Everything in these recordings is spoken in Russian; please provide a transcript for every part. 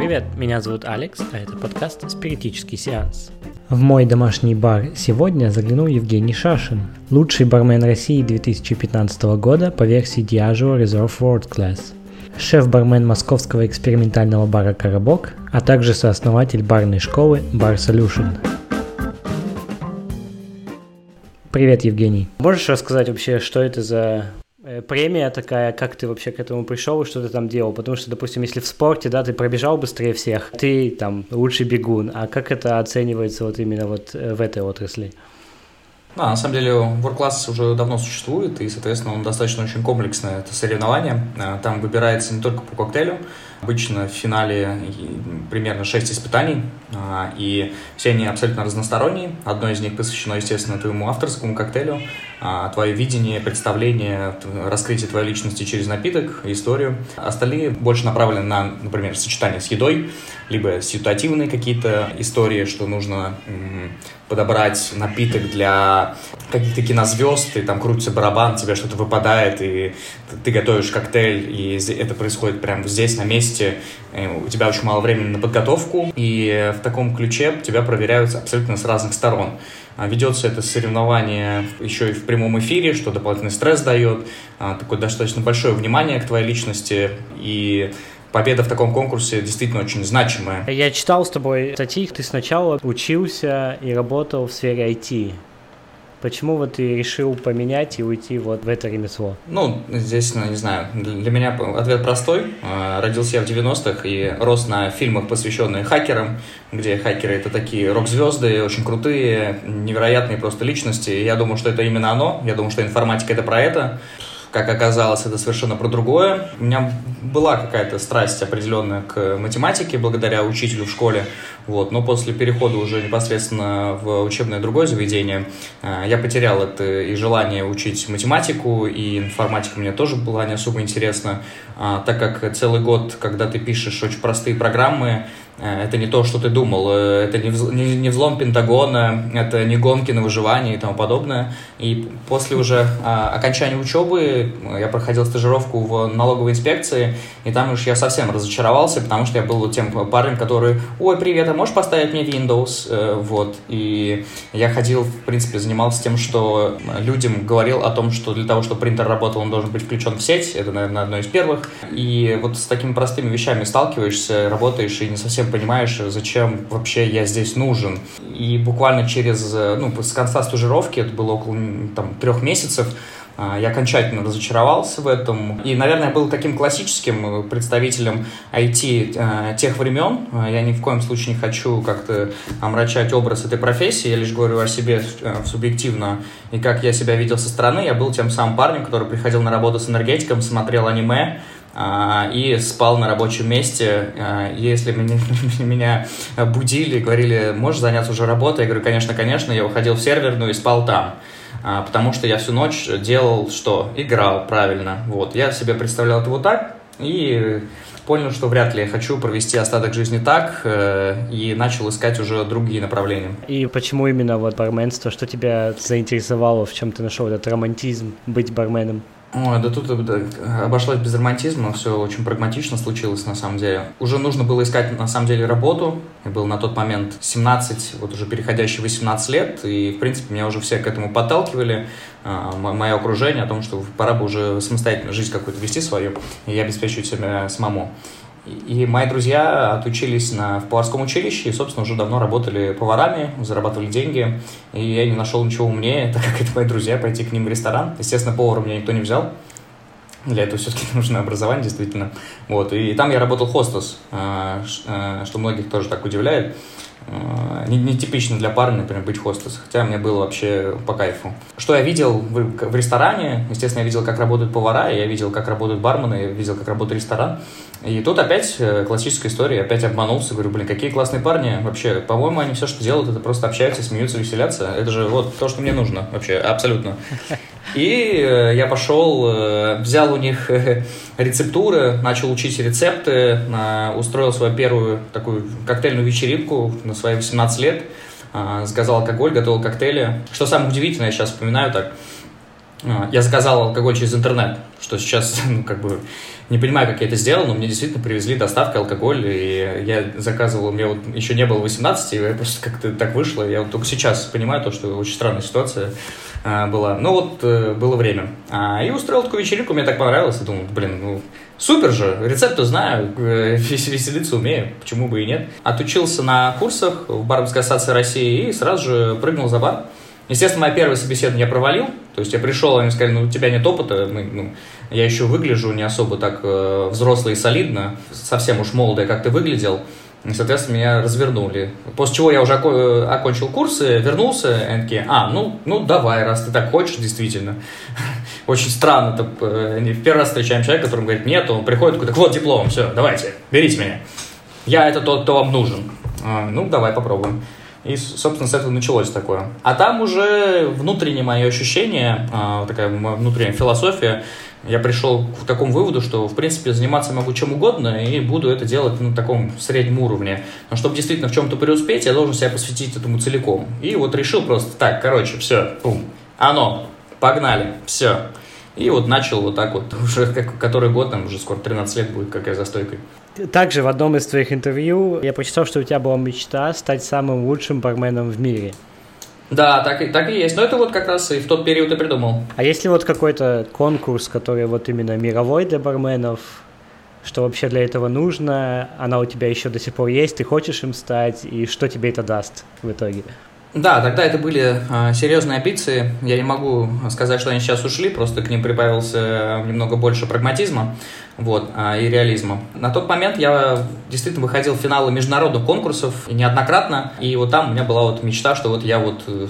привет! Меня зовут Алекс, а это подкаст «Спиритический сеанс». В мой домашний бар сегодня заглянул Евгений Шашин, лучший бармен России 2015 года по версии Diageo Reserve World Class, шеф-бармен московского экспериментального бара «Коробок», а также сооснователь барной школы Bar Solution. Привет, Евгений. Можешь рассказать вообще, что это за премия такая, как ты вообще к этому пришел и что ты там делал? Потому что, допустим, если в спорте, да, ты пробежал быстрее всех, ты там лучший бегун, а как это оценивается вот именно вот э, в этой отрасли? Да, на самом деле World Class уже давно существует, и, соответственно, он достаточно очень комплексное это соревнование. Э, там выбирается не только по коктейлю, обычно в финале примерно 6 испытаний, и все они абсолютно разносторонние. Одно из них посвящено, естественно, твоему авторскому коктейлю, а, твое видение, представление, раскрытие твоей личности через напиток, историю. Остальные больше направлены на, например, сочетание с едой, либо ситуативные какие-то истории, что нужно подобрать напиток для каких-то кинозвезд, и там крутится барабан, тебе что-то выпадает, и ты готовишь коктейль, и это происходит прямо здесь, на месте, у тебя очень мало времени на подготовку, и в таком ключе тебя проверяют абсолютно с разных сторон. А, ведется это соревнование еще и в прямом эфире, что дополнительный стресс дает, а, такое достаточно большое внимание к твоей личности и победа в таком конкурсе действительно очень значимая. Я читал с тобой статьи, ты сначала учился и работал в сфере IT. Почему вот ты решил поменять и уйти вот в это ремесло? Ну, здесь, ну, не знаю, для меня ответ простой. А, родился я в 90-х и рос на фильмах, посвященных хакерам, где хакеры это такие рок-звезды, очень крутые, невероятные просто личности. Я думаю, что это именно оно. Я думаю, что информатика это про это как оказалось, это совершенно про другое. У меня была какая-то страсть определенная к математике благодаря учителю в школе, вот, но после перехода уже непосредственно в учебное другое заведение э, я потерял это и желание учить математику, и информатика мне тоже была не особо интересна, а, так как целый год, когда ты пишешь очень простые программы, это не то, что ты думал, э, это не, вз, не, не взлом Пентагона, это не гонки на выживание и тому подобное. И после уже а, окончания учебы я проходил стажировку в налоговой инспекции, и там уж я совсем разочаровался, потому что я был тем парнем, который, ой, привет, а можешь поставить мне Windows? Э, вот. И я ходил, в принципе, занимался тем, что людям говорил о том, что для того, чтобы принтер работал, он должен быть включен в сеть, это, наверное, одно из первых. И вот с такими простыми вещами сталкиваешься, работаешь и не совсем понимаешь, зачем вообще я здесь нужен. И буквально через, э, ну, с конца стажировки, это было около там, трех месяцев, а, я окончательно разочаровался в этом. И, наверное, был таким классическим представителем IT э, тех времен. Я ни в коем случае не хочу как-то омрачать образ этой профессии. Я лишь говорю о себе э, субъективно и как я себя видел со стороны. Я был тем самым парнем, который приходил на работу с энергетиком, смотрел аниме, и спал на рабочем месте. А, если меня, меня будили, говорили, можешь заняться уже работой, я говорю, конечно, конечно, я уходил в серверную и спал там. А, потому что я всю ночь делал что? Играл правильно. Вот. Я себе представлял это вот так, и понял, что вряд ли я хочу провести остаток жизни так, э, и начал искать уже другие направления. И почему именно вот барменство? Что тебя заинтересовало, в чем ты нашел этот романтизм быть барменом? Ой, да тут да, обошлось без романтизма, все очень прагматично случилось на самом деле. Уже нужно было искать на самом деле работу. Я был на тот момент 17, вот уже переходящий 18 лет, и в принципе меня уже все к этому подталкивали, а, мое окружение, о том, что пора бы уже самостоятельно жизнь какую-то вести свою, и обеспечивать себя самому. И мои друзья отучились на, в поварском училище и, собственно, уже давно работали поварами, зарабатывали деньги. И я не нашел ничего умнее, так как это мои друзья, пойти к ним в ресторан. Естественно, повара меня никто не взял. Для этого все-таки нужно образование, действительно. Вот. И там я работал хостес, а, а, что многих тоже так удивляет. А, не, не типично для пары, например, быть хостес, хотя мне было вообще по кайфу. Что я видел в, в ресторане? Естественно, я видел, как работают повара, я видел, как работают бармены, я видел, как работает ресторан. И тут опять э, классическая история, опять обманулся, говорю, блин, какие классные парни, вообще, по-моему, они все, что делают, это просто общаются, смеются, веселятся, это же вот то, что мне нужно, вообще, абсолютно. И э, я пошел, э, взял у них рецептуры, начал учить рецепты, устроил свою первую такую коктейльную вечеринку на свои 18 лет, заказал алкоголь, готовил коктейли. Что самое удивительное, я сейчас вспоминаю так, я заказал алкоголь через интернет, что сейчас, ну, как бы, не понимаю, как я это сделал, но мне действительно привезли доставкой алкоголь, и я заказывал, мне вот еще не было 18, и я просто как-то так вышло, я вот только сейчас понимаю то, что очень странная ситуация а, была. Ну вот, э, было время. А, и устроил такую вечеринку, мне так понравилось, и думал, блин, ну, супер же, рецепты знаю, веселиться умею, почему бы и нет. Отучился на курсах в Баровской ассоциации России и сразу же прыгнул за бар. Естественно, мое первое собеседование я провалил. То есть я пришел, они сказали, ну, у тебя нет опыта. Мы, ну, я еще выгляжу не особо так э, взросло и солидно. Совсем уж молодо, как ты выглядел. И, соответственно, меня развернули. После чего я уже око- окончил курсы, вернулся, и они такие, а, ну, ну давай, раз ты так хочешь, действительно. Очень странно. Это, э, в первый раз встречаем человека, который говорит, нет, он приходит, такой, так вот диплом, все, давайте, берите меня. Я это тот, кто вам нужен. А, ну, давай попробуем. И, собственно, с этого началось такое. А там уже внутреннее мое ощущение, а, такая внутренняя философия, я пришел к такому выводу, что, в принципе, заниматься могу чем угодно и буду это делать на таком среднем уровне. Но чтобы действительно в чем-то преуспеть, я должен себя посвятить этому целиком. И вот решил просто, так, короче, все, пум, оно, погнали, все. И вот начал вот так вот, уже как, который год, там уже скоро 13 лет будет, как я за стойкой. Также в одном из твоих интервью я прочитал, что у тебя была мечта стать самым лучшим барменом в мире. Да, так и, так и есть. Но это вот как раз и в тот период и придумал. А если вот какой-то конкурс, который вот именно мировой для барменов, что вообще для этого нужно, она у тебя еще до сих пор есть, ты хочешь им стать, и что тебе это даст в итоге? Да, тогда это были э, серьезные амбиции. Я не могу сказать, что они сейчас ушли, просто к ним прибавился немного больше прагматизма вот, э, и реализма. На тот момент я действительно выходил в финалы международных конкурсов неоднократно, и вот там у меня была вот мечта, что вот я вот э,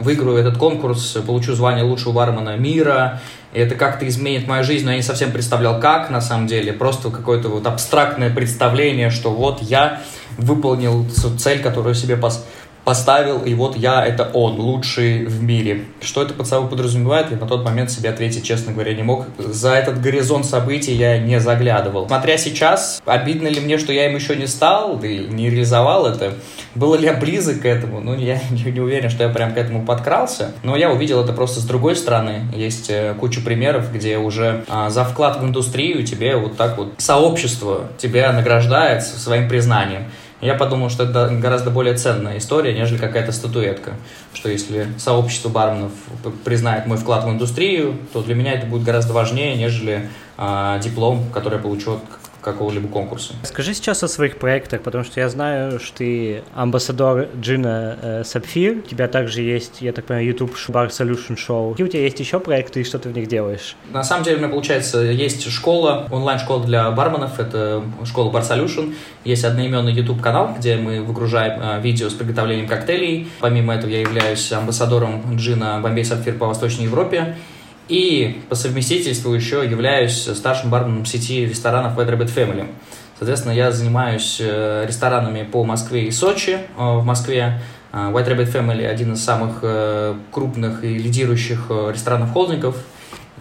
выиграю этот конкурс, получу звание лучшего бармена мира, и это как-то изменит мою жизнь, но я не совсем представлял, как на самом деле. Просто какое-то вот абстрактное представление, что вот я выполнил цель, которую себе поставил поставил, и вот я, это он, лучший в мире. Что это под собой подразумевает, я на тот момент себе ответить, честно говоря, не мог. За этот горизонт событий я не заглядывал. Смотря сейчас, обидно ли мне, что я им еще не стал, и не реализовал это, было ли я близок к этому, ну, я не, уверен, что я прям к этому подкрался, но я увидел это просто с другой стороны. Есть э, куча примеров, где уже а, за вклад в индустрию тебе вот так вот сообщество тебя награждает своим признанием. Я подумал, что это гораздо более ценная история, нежели какая-то статуэтка. Что если сообщество барменов признает мой вклад в индустрию, то для меня это будет гораздо важнее, нежели э, диплом, который я получу какого-либо конкурса. Скажи сейчас о своих проектах, потому что я знаю, что ты амбассадор Джина э, Сапфир, у тебя также есть, я так понимаю, YouTube Bar Solution Show. Какие у тебя есть еще проекты и что ты в них делаешь? На самом деле у меня, получается, есть школа, онлайн-школа для барменов, это школа Bar Solution. Есть одноименный YouTube-канал, где мы выгружаем э, видео с приготовлением коктейлей. Помимо этого я являюсь амбассадором Джина Бомбей Сапфир по Восточной Европе. И по совместительству еще являюсь старшим барменом сети ресторанов White Rabbit Family. Соответственно, я занимаюсь э, ресторанами по Москве и Сочи. Э, в Москве э, White Rabbit Family один из самых крупных и лидирующих ресторанов-холдингов.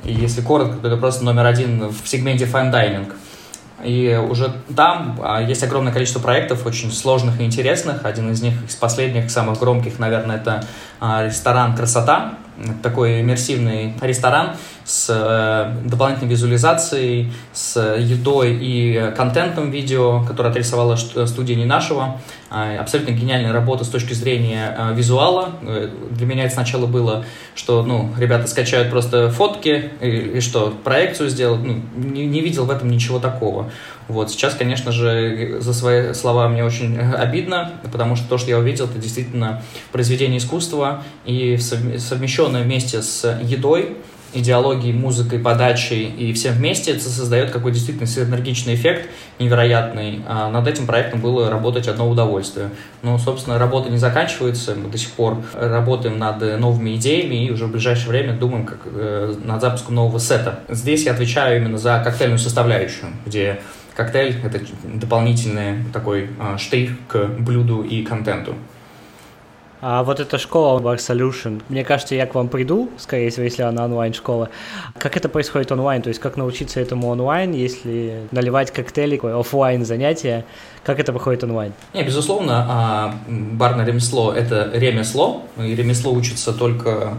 И если коротко, то это просто номер один в сегменте fine dining. И уже там а, есть огромное количество проектов, очень сложных и интересных. Один из них, из последних, самых громких, наверное, это а, ресторан «Красота», такой иммерсивный ресторан с э, дополнительной визуализацией, с едой и контентом видео, который отрисовала студия не нашего. Э, абсолютно гениальная работа с точки зрения э, визуала. Э, для меня это сначала было, что ну, ребята скачают просто фотки и, и что, проекцию сделать. Ну, не, не видел в этом ничего такого. Вот, сейчас, конечно же, за свои слова мне очень обидно, потому что то, что я увидел, это действительно произведение искусства и совмещенное вместе с едой, идеологией, музыкой, подачей и всем вместе это создает какой-то действительно синергичный эффект невероятный. А над этим проектом было работать одно удовольствие. Но, собственно, работа не заканчивается, мы до сих пор работаем над новыми идеями и уже в ближайшее время думаем как, э, над запуском нового сета. Здесь я отвечаю именно за коктейльную составляющую, где коктейль — это дополнительный такой э, штрих к блюду и контенту. А вот эта школа Bar Solution, мне кажется, я к вам приду, скорее всего, если она онлайн-школа. Как это происходит онлайн? То есть как научиться этому онлайн, если наливать коктейли, офлайн занятия, как это проходит онлайн? Не, безусловно, а, барное ремесло – это ремесло, и ремесло учится только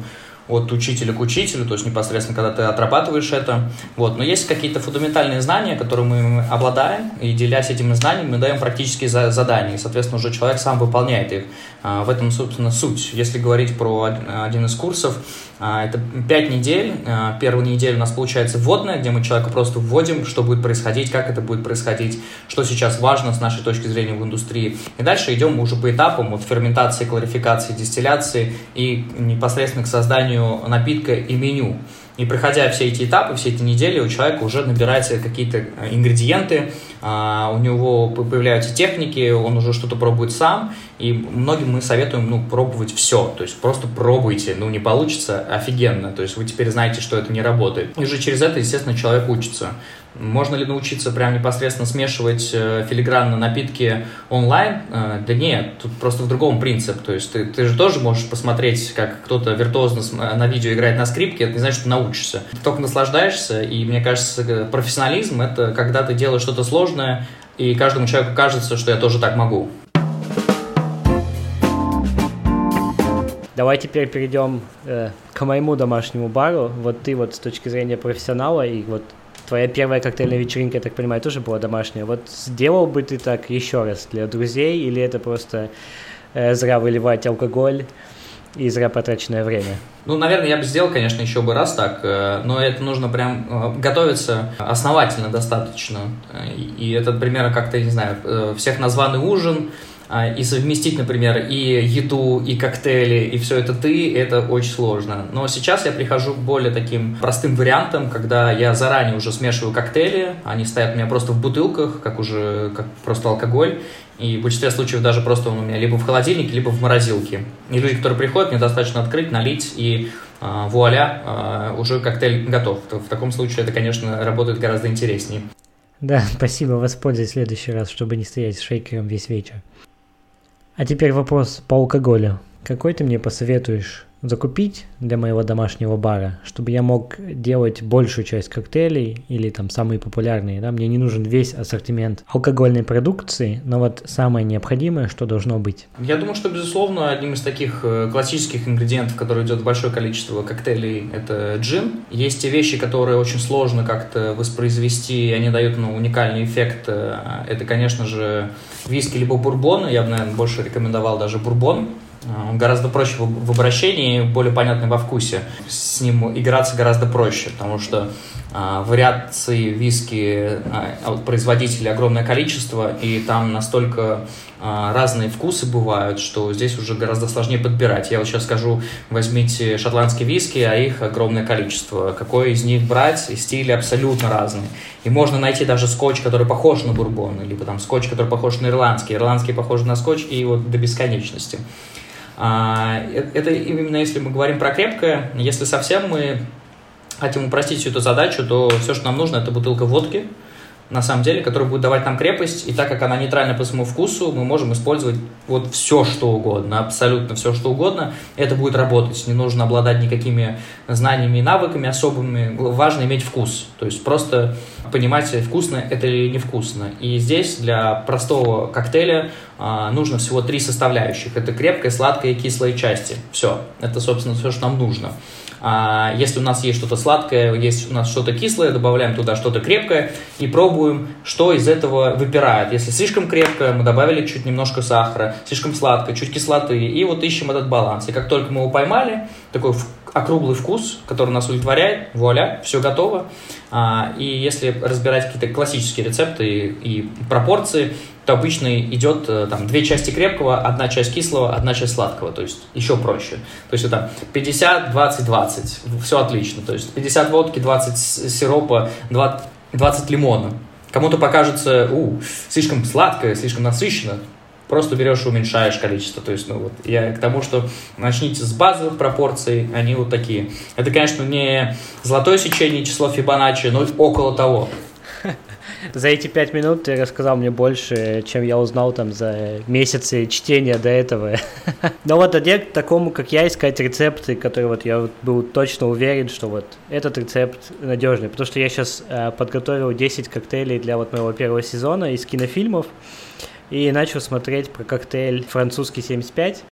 от учителя к учителю, то есть непосредственно, когда ты отрабатываешь это. Вот. Но есть какие-то фундаментальные знания, которые мы обладаем, и делясь этими знаниями, мы даем практические задания, и, соответственно, уже человек сам выполняет их. А, в этом, собственно, суть. Если говорить про один из курсов, а, это 5 недель. А, первую неделю у нас получается вводная, где мы человека просто вводим, что будет происходить, как это будет происходить, что сейчас важно с нашей точки зрения в индустрии. И дальше идем уже по этапам от ферментации, кларификации, дистилляции и непосредственно к созданию напитка и меню. И проходя все эти этапы, все эти недели, у человека уже набираются какие-то э, ингредиенты, а, у него появляются техники, он уже что-то пробует сам, и многим мы советуем ну, пробовать все, то есть просто пробуйте, ну не получится, офигенно, то есть вы теперь знаете, что это не работает. И уже через это, естественно, человек учится. Можно ли научиться прям непосредственно смешивать э, филигранно напитки онлайн? Э, да нет, тут просто в другом принцип. То есть ты, ты же тоже можешь посмотреть, как кто-то виртуозно на видео играет на скрипке, это не значит, что научишься. Ты только наслаждаешься, и мне кажется, профессионализм — это когда ты делаешь что-то сложное, и каждому человеку кажется, что я тоже так могу. Давай теперь перейдем э, к моему домашнему бару. Вот ты вот с точки зрения профессионала и вот твоя первая коктейльная вечеринка, я так понимаю, тоже была домашняя. Вот сделал бы ты так еще раз для друзей, или это просто э, зря выливать алкоголь и зря потраченное время? Ну, наверное, я бы сделал, конечно, еще бы раз так, э, но это нужно прям э, готовиться основательно достаточно. И это примерно как-то, не знаю, э, всех названный ужин, и совместить, например, и еду, и коктейли, и все это ты, это очень сложно. Но сейчас я прихожу к более таким простым вариантам, когда я заранее уже смешиваю коктейли, они стоят у меня просто в бутылках, как уже как просто алкоголь, и в большинстве случаев даже просто он у меня либо в холодильнике, либо в морозилке. И люди, которые приходят, мне достаточно открыть, налить, и э, вуаля, э, уже коктейль готов. В таком случае это, конечно, работает гораздо интереснее. Да, спасибо, воспользуюсь в следующий раз, чтобы не стоять с шейкером весь вечер. А теперь вопрос по алкоголю. Какой ты мне посоветуешь закупить для моего домашнего бара, чтобы я мог делать большую часть коктейлей или там самые популярные, да, мне не нужен весь ассортимент алкогольной продукции, но вот самое необходимое, что должно быть. Я думаю, что, безусловно, одним из таких э, классических ингредиентов, который идет в большое количество коктейлей, это джин. Есть те вещи, которые очень сложно как-то воспроизвести, и они дают ну, уникальный эффект. Э, это, конечно же, виски либо бурбон. Я бы, наверное, больше рекомендовал даже бурбон он гораздо проще в обращении, более понятный во вкусе. С ним играться гораздо проще, потому что а, вариаций виски а, от производителей огромное количество, и там настолько разные вкусы бывают, что здесь уже гораздо сложнее подбирать. Я вот сейчас скажу, возьмите шотландские виски, а их огромное количество. Какой из них брать, и стили абсолютно разные. И можно найти даже скотч, который похож на бурбон, либо там скотч, который похож на ирландский, ирландский похож на скотч, и вот до бесконечности. А, э, это именно если мы говорим про крепкое. Если совсем мы хотим упростить всю эту задачу, то все, что нам нужно, это бутылка водки, на самом деле, которая будет давать нам крепость, и так как она нейтральна по своему вкусу, мы можем использовать вот все, что угодно, абсолютно все, что угодно, это будет работать, не нужно обладать никакими знаниями и навыками особыми, важно иметь вкус, то есть просто понимать, вкусно это или невкусно. И здесь для простого коктейля а, нужно всего три составляющих, это крепкая, сладкая и кислая части, все, это, собственно, все, что нам нужно. А если у нас есть что-то сладкое, есть у нас что-то кислое, добавляем туда что-то крепкое и пробуем, что из этого выпирает. Если слишком крепкое, мы добавили чуть немножко сахара, слишком сладкое, чуть кислоты, и вот ищем этот баланс. И как только мы его поймали, такой округлый вкус, который нас удовлетворяет, вуаля, все готово. А, и если разбирать какие-то классические рецепты и пропорции, то обычно идет э, там две части крепкого, одна часть кислого, одна часть сладкого, то есть еще проще. То есть это 50, 20, 20, все отлично. То есть 50 водки, 20 сиропа, 20, 20 лимона. Кому-то покажется, у, слишком сладкое, слишком насыщенно, просто берешь и уменьшаешь количество. То есть, ну вот, я к тому, что начните с базовых пропорций, они вот такие. Это, конечно, не золотое сечение число Фибоначчи, но около того. За эти пять минут ты рассказал мне больше, чем я узнал там за месяцы чтения до этого. Но вот где к такому, как я, искать рецепты, которые вот я был точно уверен, что вот этот рецепт надежный. Потому что я сейчас э, подготовил 10 коктейлей для вот моего первого сезона из кинофильмов и начал смотреть про коктейль французский 75.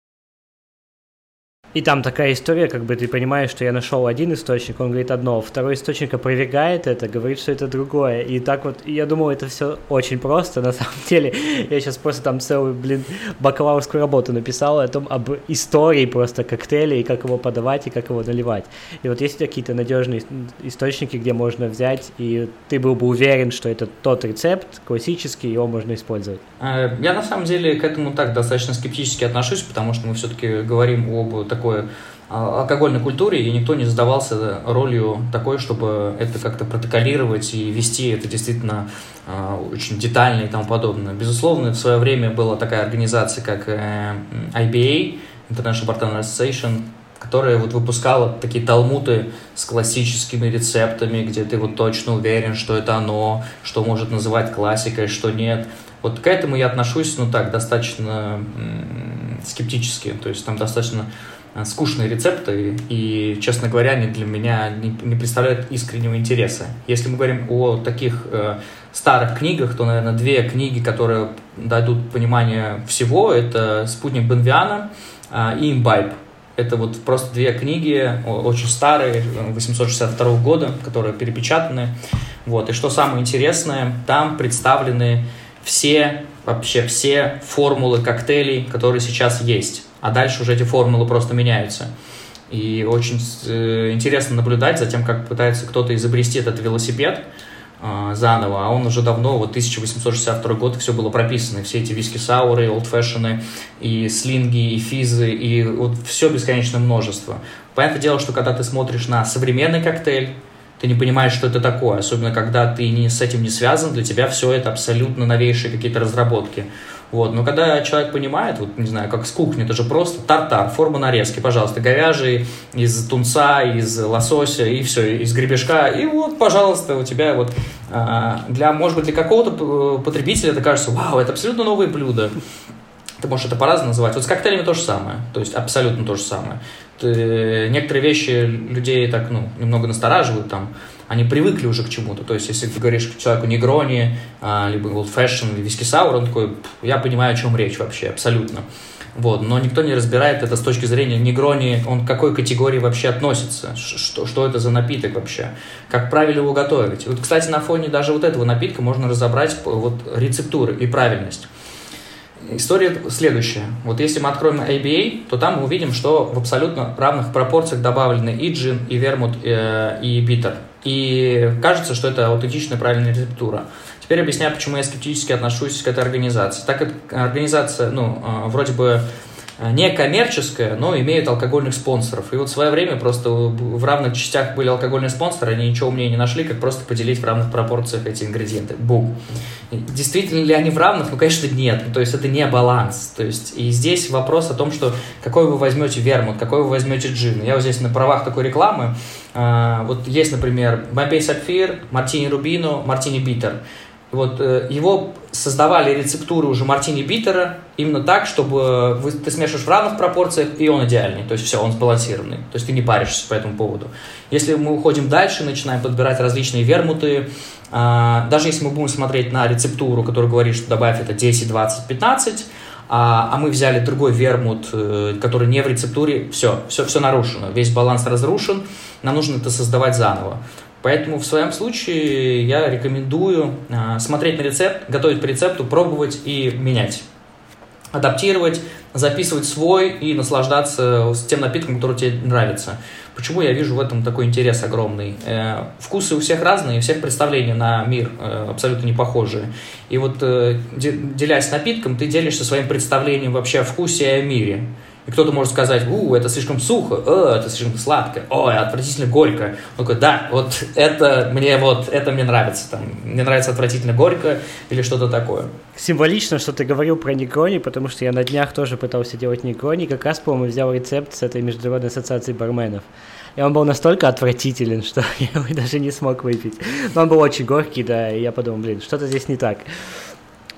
И там такая история, как бы ты понимаешь, что я нашел один источник, он говорит одно, второй источник опровергает это, говорит, что это другое. И так вот, я думал, это все очень просто, на самом деле. Я сейчас просто там целую, блин, бакалаврскую работу написал о том, об истории просто коктейля и как его подавать, и как его наливать. И вот есть какие-то надежные источники, где можно взять, и ты был бы уверен, что это тот рецепт классический, его можно использовать. Э, я на самом деле к этому так достаточно скептически отношусь, потому что мы все-таки говорим об а, алкогольной культуре, и никто не задавался ролью такой, чтобы это как-то протоколировать и вести это действительно а, очень детально и тому подобное. Безусловно, в свое время была такая организация, как э, IBA, International Bartender Association, которая вот выпускала такие талмуты с классическими рецептами, где ты вот точно уверен, что это оно, что может называть классикой, что нет. Вот к этому я отношусь, ну так, достаточно скептически. То есть там достаточно скучные рецепты, и, честно говоря, они для меня не, не представляют искреннего интереса. Если мы говорим о таких э, старых книгах, то, наверное, две книги, которые дадут понимание всего, это «Спутник Бенвиана» э, и «Имбайб». Это вот просто две книги, очень старые, 862 года, которые перепечатаны. Вот. И что самое интересное, там представлены все, вообще все формулы коктейлей, которые сейчас есть. А дальше уже эти формулы просто меняются. И очень э, интересно наблюдать за тем, как пытается кто-то изобрести этот велосипед э, заново, а он уже давно, вот 1862 год, все было прописано, все эти виски-сауры, олдфэшены, и слинги, и физы, и вот все бесконечное множество. Понятное дело, что когда ты смотришь на современный коктейль, ты не понимаешь, что это такое, особенно когда ты не, с этим не связан, для тебя все это абсолютно новейшие какие-то разработки. Вот. Но когда человек понимает, вот, не знаю, как с кухни, это же просто тартар, форма нарезки, пожалуйста, говяжий, из тунца, из лосося, и все, из гребешка, и вот, пожалуйста, у тебя вот а, для, может быть, для какого-то э, потребителя это кажется, вау, это абсолютно новое блюдо. Ты можешь это по-разному называть. Вот с коктейлями то же самое, то есть абсолютно то же самое. Ты, некоторые вещи людей так, ну, немного настораживают там, они привыкли уже к чему-то. То есть, если ты говоришь человеку негрони, а, либо old fashion, или виски саур, он такой, я понимаю, о чем речь вообще, абсолютно. Вот, но никто не разбирает это с точки зрения негрони, он к какой категории вообще относится, что, что это за напиток вообще, как правильно его готовить. Вот, кстати, на фоне даже вот этого напитка можно разобрать вот, рецептуры и правильность. История следующая. Вот если мы откроем ABA, то там мы увидим, что в абсолютно равных пропорциях добавлены и джин, и вермут, э, и битер. И кажется, что это аутентичная правильная рецептура. Теперь объясняю, почему я скептически отношусь к этой организации. Так как организация, ну, э, вроде бы Э, не коммерческая, но имеют алкогольных спонсоров. И вот в свое время просто в равных частях были алкогольные спонсоры, они ничего умнее не нашли, как просто поделить в равных пропорциях эти ингредиенты. Бум. Действительно ли они в равных? Ну, конечно, нет. Ну, то есть это не баланс. То есть и здесь вопрос о том, что какой вы возьмете вермут, какой вы возьмете джин. Я вот здесь на правах такой рекламы. Э, вот есть, например, Бомбей Сапфир, Мартини Рубино, Мартини Биттер. Вот э, его создавали рецептуры уже мартини битера именно так, чтобы вы, ты смешиваешь в равных пропорциях, и он идеальный. То есть все, он сбалансированный. То есть ты не паришься по этому поводу. Если мы уходим дальше, начинаем подбирать различные вермуты, а, даже если мы будем смотреть на рецептуру, которая говорит, что добавь это 10, 20, 15, а, а мы взяли другой вермут, э, который не в рецептуре, все, все, все нарушено, весь баланс разрушен, нам нужно это создавать заново. Поэтому в своем случае я рекомендую а, смотреть на рецепт, готовить по рецепту, пробовать и менять. Адаптировать, записывать свой и наслаждаться тем напитком, который тебе нравится. Почему я вижу в этом такой интерес огромный? Э, вкусы у всех разные, у всех представления на мир э, абсолютно не похожие. И вот э, делясь напитком, ты делишься своим представлением вообще о вкусе и о мире. И кто-то может сказать, у, это слишком сухо, о, это слишком сладко, ой, отвратительно горько. Он такой, да, вот это мне вот, это мне нравится. Там, мне нравится отвратительно горько или что-то такое. Символично, что ты говорил про негрони, потому что я на днях тоже пытался делать негрони, как раз, по-моему, взял рецепт с этой Международной ассоциации барменов. И он был настолько отвратителен, что я его даже не смог выпить. Но он был очень горький, да, и я подумал, блин, что-то здесь не так.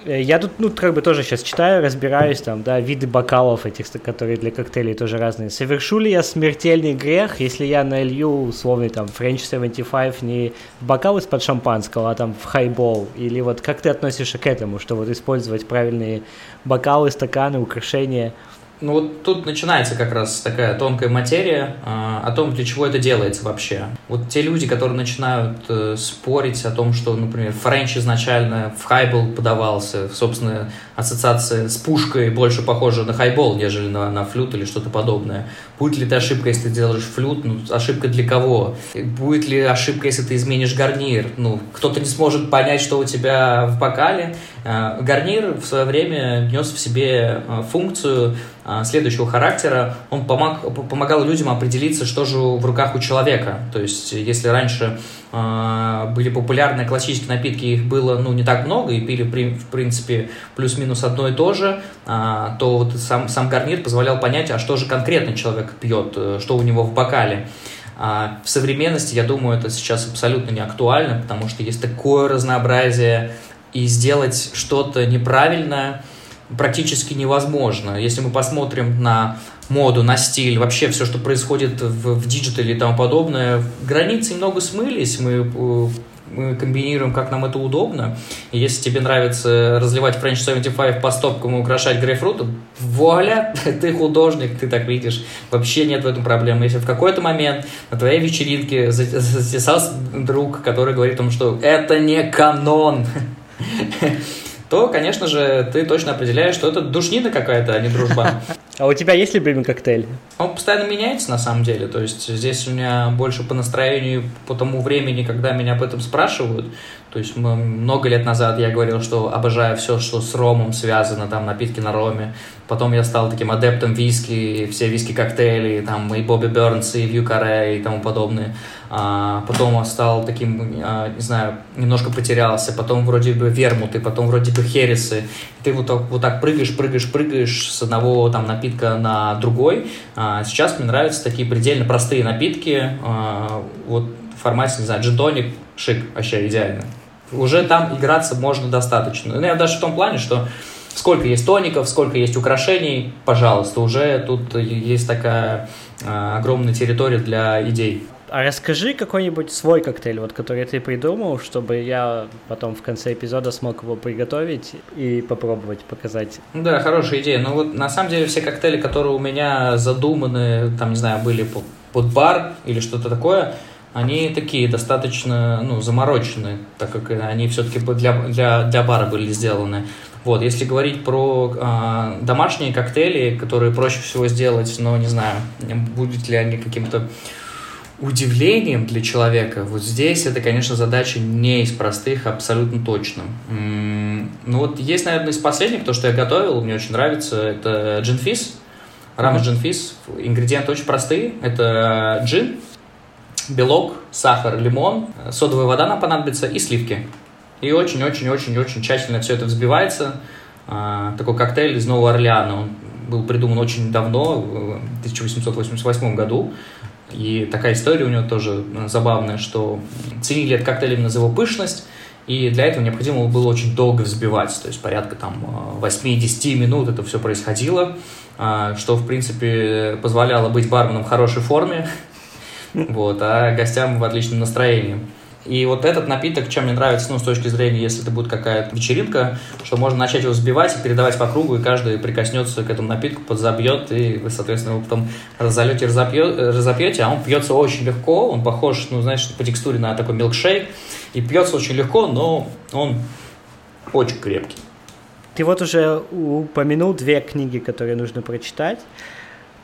Э, я тут, ну, как бы тоже сейчас читаю, разбираюсь, там, да, виды бокалов этих, которые для коктейлей тоже разные. Совершу ли я смертельный грех, если я налью, условный, там, French 75 не в бокал из-под шампанского, а там в хайбол? Или вот как ты относишься к этому, что вот использовать правильные бокалы, стаканы, украшения – Ну вот тут начинается как раз такая тонкая материя э, о том, для чего это делается вообще. Вот те люди, которые начинают э, спорить о том, что, например, Френч изначально в хайбол подавался, собственно, ассоциация с пушкой больше похожа на хайбол, нежели на, на флют или что-то подобное. Будет ли это ошибка, если ты делаешь флют? Ну, ошибка для кого? Будет ли ошибка, если ты изменишь гарнир? Ну, кто-то не сможет понять, что у тебя в бокале. Э, гарнир в свое время нес в себе э, функцию следующего характера. Он помог, помогал людям определиться, что же в руках у человека. То есть, если раньше были популярные классические напитки, их было ну, не так много, и пили, в принципе, плюс-минус одно и то же, то вот сам, сам гарнир позволял понять, а что же конкретно человек пьет, что у него в бокале. А в современности, я думаю, это сейчас абсолютно не актуально, потому что есть такое разнообразие и сделать что-то неправильное практически невозможно. Если мы посмотрим на моду, на стиль, вообще все, что происходит в, в digital е и тому подобное, границы немного смылись, мы, э, мы комбинируем, как нам это удобно. И если тебе нравится разливать French 75 по стопкам и украшать грейпфрутом, вуаля, ты художник, ты так видишь. Вообще нет в этом проблемы. Если в какой-то момент на твоей вечеринке затесался друг, который говорит о том, что это не канон, то, конечно же, ты точно определяешь, что это душнина какая-то, а не дружба. А у тебя есть любимый коктейль? Он постоянно меняется, на самом деле. То есть здесь у меня больше по настроению, по тому времени, когда меня об этом спрашивают. То есть много лет назад я говорил, что обожаю все, что с ромом связано, там напитки на роме. Потом я стал таким адептом виски, все виски-коктейли, там и Бобби Бернс, и Вью Каре, и тому подобное. А, потом я стал таким, а, не знаю, немножко потерялся. Потом вроде бы вермуты, потом вроде бы хересы. Ты вот так, вот так прыгаешь, прыгаешь, прыгаешь с одного там напитка на другой. А, сейчас мне нравятся такие предельно простые напитки. А, вот в формате, не знаю, джин шик, вообще идеально уже там играться можно достаточно. Ну, я даже в том плане, что сколько есть тоников, сколько есть украшений, пожалуйста, уже тут есть такая огромная территория для идей. А расскажи какой-нибудь свой коктейль, вот, который ты придумал, чтобы я потом в конце эпизода смог его приготовить и попробовать показать. Да, хорошая идея. Но вот на самом деле все коктейли, которые у меня задуманы, там, не знаю, были под бар или что-то такое, они такие достаточно ну, замороченные, так как они все-таки для, для, для бара были сделаны. Вот, если говорить про э, домашние коктейли, которые проще всего сделать, но не знаю, будут ли они каким-то удивлением для человека, вот здесь это, конечно, задача не из простых, абсолютно точно. Ну вот есть, наверное, из последних, то, что я готовил, мне очень нравится, это джинфис, рамс mm-hmm. джинфис. Ингредиенты очень простые, это джин, белок, сахар, лимон, содовая вода нам понадобится и сливки. И очень-очень-очень-очень тщательно все это взбивается. А, такой коктейль из Нового Орлеана. Он был придуман очень давно, в 1888 году. И такая история у него тоже забавная, что ценили этот коктейль именно за его пышность, и для этого необходимо было очень долго взбивать, то есть порядка там 8-10 минут это все происходило, а, что, в принципе, позволяло быть барменом в хорошей форме, вот, а гостям в отличном настроении. И вот этот напиток, чем мне нравится, ну, с точки зрения, если это будет какая-то вечеринка, что можно начать его взбивать и передавать по кругу, и каждый прикоснется к этому напитку, подзабьет, и вы, соответственно, его потом разольете, разопьете, разопьете, а он пьется очень легко, он похож, ну, знаешь, по текстуре на такой милкшейк, и пьется очень легко, но он очень крепкий. Ты вот уже упомянул две книги, которые нужно прочитать.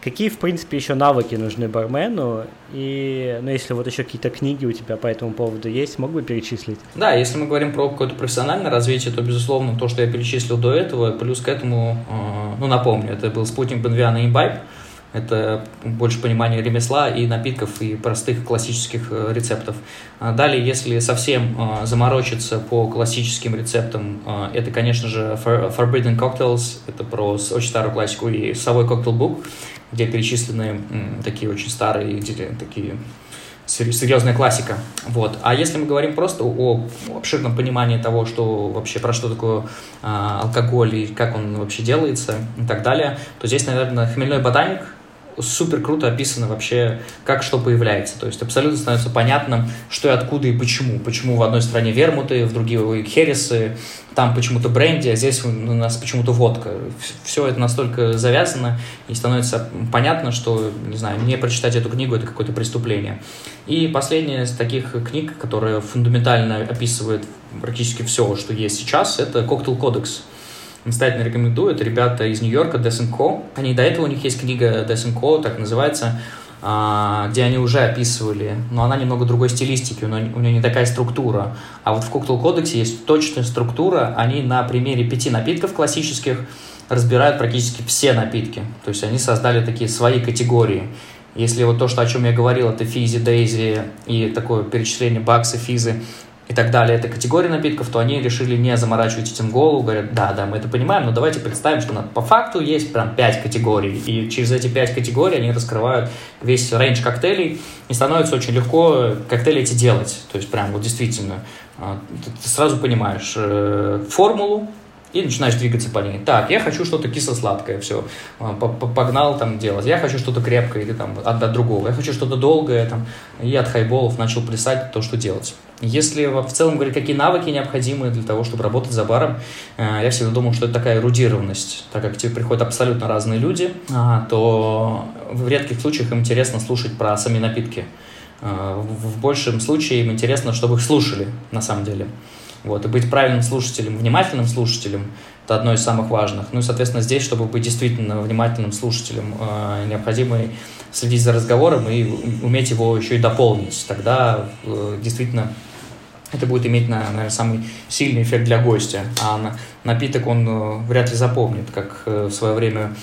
Какие, в принципе, еще навыки нужны бармену? И, ну, если вот еще какие-то книги у тебя по этому поводу есть, мог бы перечислить? Да, если мы говорим про какое-то профессиональное развитие, то, безусловно, то, что я перечислил до этого, плюс к этому, э, ну, напомню, это был спутник Бенвиана Имбайб, это больше понимание ремесла и напитков, и простых классических э, рецептов. А далее, если совсем э, заморочиться по классическим рецептам, э, это, конечно же, Forbidden Cocktails, это про очень старую классику, и Совой Cocktail Book, где перечислены такие очень старые, такие серьезная классика. Вот. А если мы говорим просто о обширном понимании того, что вообще про что такое а, алкоголь и как он вообще делается и так далее, то здесь, наверное, хмельной ботаник супер круто описано вообще, как что появляется. То есть абсолютно становится понятным, что и откуда и почему. Почему в одной стране вермуты, в другой хересы, там почему-то бренди, а здесь у нас почему-то водка. Все это настолько завязано, и становится понятно, что, не знаю, не прочитать эту книгу – это какое-то преступление. И последняя из таких книг, которая фундаментально описывает практически все, что есть сейчас, это «Коктейл кодекс». Настоятельно рекомендую. Это ребята из Нью-Йорка, Death Co. Они, до этого у них есть книга Death Co, так называется, а, где они уже описывали, но она немного другой стилистики, но у нее не такая структура. А вот в Коктейл Кодексе есть точная структура, они на примере пяти напитков классических разбирают практически все напитки. То есть они создали такие свои категории. Если вот то, что, о чем я говорил, это физи, дейзи и такое перечисление баксы, физы, и так далее, это категория напитков, то они решили не заморачивать этим голову, говорят, да, да, мы это понимаем, но давайте представим, что по факту есть прям 5 категорий, и через эти 5 категорий они раскрывают весь рейндж коктейлей, и становится очень легко коктейли эти делать, то есть прям вот действительно, а, ты сразу понимаешь э, формулу, и начинаешь двигаться по ней. Так, я хочу что-то кисло-сладкое, все, а, погнал там делать. Я хочу что-то крепкое или там от, от другого. Я хочу что-то долгое там, и от хайболов начал плясать то, что делать. Если в целом говорить, какие навыки необходимы для того, чтобы работать за баром, э, я всегда думал, что это такая эрудированность, так как к тебе приходят абсолютно разные люди, то в редких случаях им интересно слушать про сами напитки. Э, в большем случае им интересно, чтобы их слушали на самом деле. Вот, и быть правильным слушателем, внимательным слушателем – это одно из самых важных. Ну и, соответственно, здесь, чтобы быть действительно внимательным слушателем, э, необходимо следить за разговором и уметь его еще и дополнить. Тогда действительно это будет иметь, наверное, самый сильный эффект для гостя. А напиток он э, вряд ли запомнит, как в свое время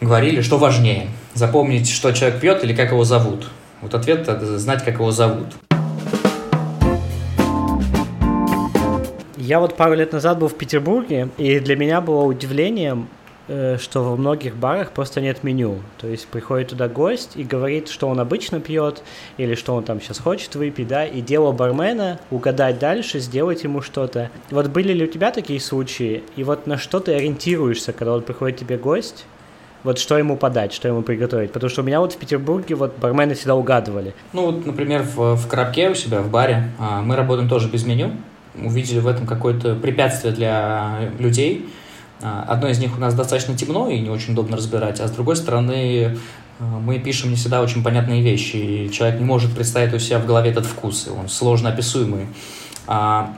говорили, что важнее – запомнить, что человек пьет или как его зовут. Вот ответ – знать, как его зовут. Я вот пару лет назад был в Петербурге, и для меня было удивлением, э, что во многих барах просто нет меню. То есть приходит туда гость и говорит, что он обычно пьет, или что он там сейчас хочет выпить, да, и дело бармена угадать дальше, сделать ему что-то. Вот были ли у тебя такие случаи? И вот на что ты ориентируешься, когда вот приходит тебе гость? вот что ему подать, что ему приготовить. Потому что у меня вот в Петербурге вот бармены всегда угадывали. Ну вот, например, в, в коробке у себя, в баре, а, мы работаем тоже без меню увидели в этом какое-то препятствие для людей. А, одно из них у нас достаточно темно и не очень удобно разбирать, а с другой стороны а, мы пишем не всегда очень понятные вещи, и человек не может представить у себя в голове этот вкус, и он сложно описуемый. А,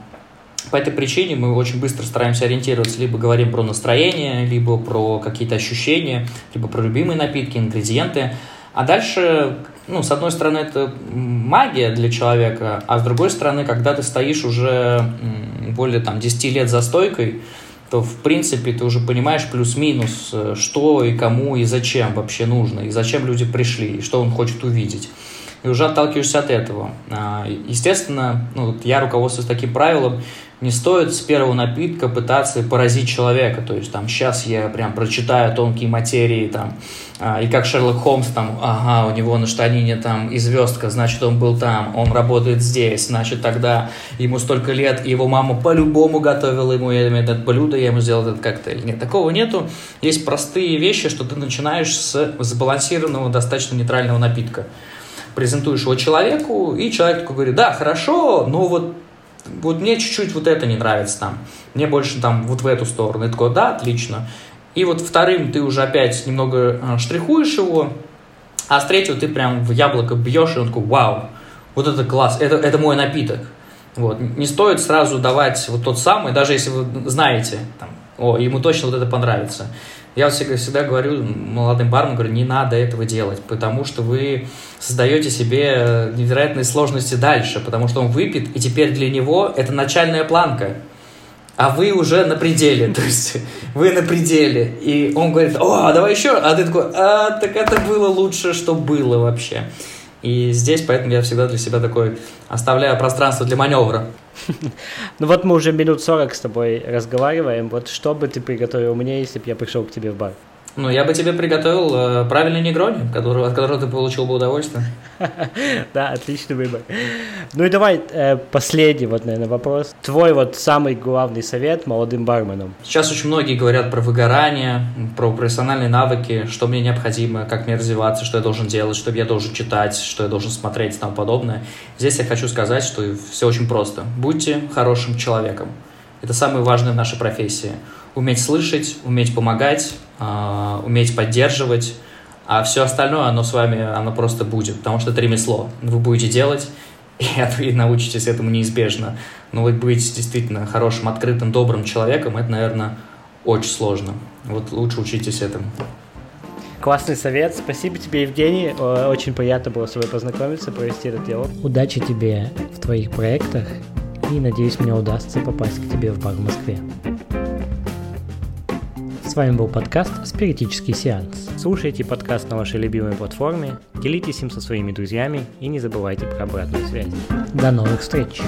по этой причине мы очень быстро стараемся ориентироваться, либо говорим про настроение, либо про какие-то ощущения, либо про любимые напитки, ингредиенты. А дальше ну, с одной стороны, это магия для человека, а с другой стороны, когда ты стоишь уже более там, 10 лет за стойкой, то, в принципе, ты уже понимаешь плюс-минус, э, что и кому и зачем вообще нужно, и зачем люди пришли, и что он хочет увидеть. И уже отталкиваешься от этого. А, естественно, ну, я руководствуюсь таким правилом, не стоит с первого напитка пытаться поразить человека. То есть там сейчас я прям прочитаю тонкие материи, там, а, и как Шерлок Холмс, там, ага, у него на штанине там и звездка, значит, он был там, он работает здесь, значит, тогда ему столько лет, и его мама по-любому готовила ему это блюдо, я ему сделал этот коктейль. Нет, такого нету. Есть простые вещи, что ты начинаешь с сбалансированного, достаточно нейтрального напитка. Презентуешь его человеку, и человек такой говорит, да, хорошо, но вот вот мне чуть-чуть вот это не нравится там, мне больше там вот в эту сторону. И такой, да, отлично. И вот вторым ты уже опять немного э, штрихуешь его, а с третьего ты прям в яблоко бьешь, и он такой, вау, вот это класс, это, это мой напиток. Вот. Не стоит сразу давать вот тот самый, даже если вы знаете, там, о, ему точно вот это понравится. Я всегда, всегда говорю молодым барменам, говорю, не надо этого делать, потому что вы создаете себе невероятные сложности дальше, потому что он выпьет, и теперь для него это начальная планка, а вы уже на пределе, то есть вы на пределе, и он говорит, о, давай еще, а ты такой, а, так это было лучше, что было вообще. И здесь, поэтому я всегда для себя такой оставляю пространство для маневра. Ну вот мы уже минут 40 с тобой разговариваем. Вот что бы ты приготовил мне, если бы я пришел к тебе в бар? Ну, я бы тебе приготовил э, правильный негрони, который, от которого ты получил бы удовольствие. Да, отличный выбор. Ну и давай э, последний вот, наверное, вопрос. Твой вот самый главный совет молодым барменам. Сейчас очень многие говорят про выгорание, про профессиональные навыки, что мне необходимо, как мне развиваться, что я должен делать, что я должен читать, что я должен смотреть и тому подобное. Здесь я хочу сказать, что все очень просто. Будьте хорошим человеком. Это самое важное в нашей профессии. Уметь слышать, уметь помогать, уметь поддерживать, а все остальное, оно с вами, оно просто будет, потому что это ремесло. Вы будете делать, и, научитесь этому неизбежно. Но вы будете действительно хорошим, открытым, добрым человеком, это, наверное, очень сложно. Вот лучше учитесь этому. Классный совет. Спасибо тебе, Евгений. Очень приятно было с тобой познакомиться, провести этот диалог. Удачи тебе в твоих проектах. И надеюсь, мне удастся попасть к тебе в бар в Москве. С вами был подкаст «Спиритический сеанс». Слушайте подкаст на вашей любимой платформе, делитесь им со своими друзьями и не забывайте про обратную связь. До новых встреч!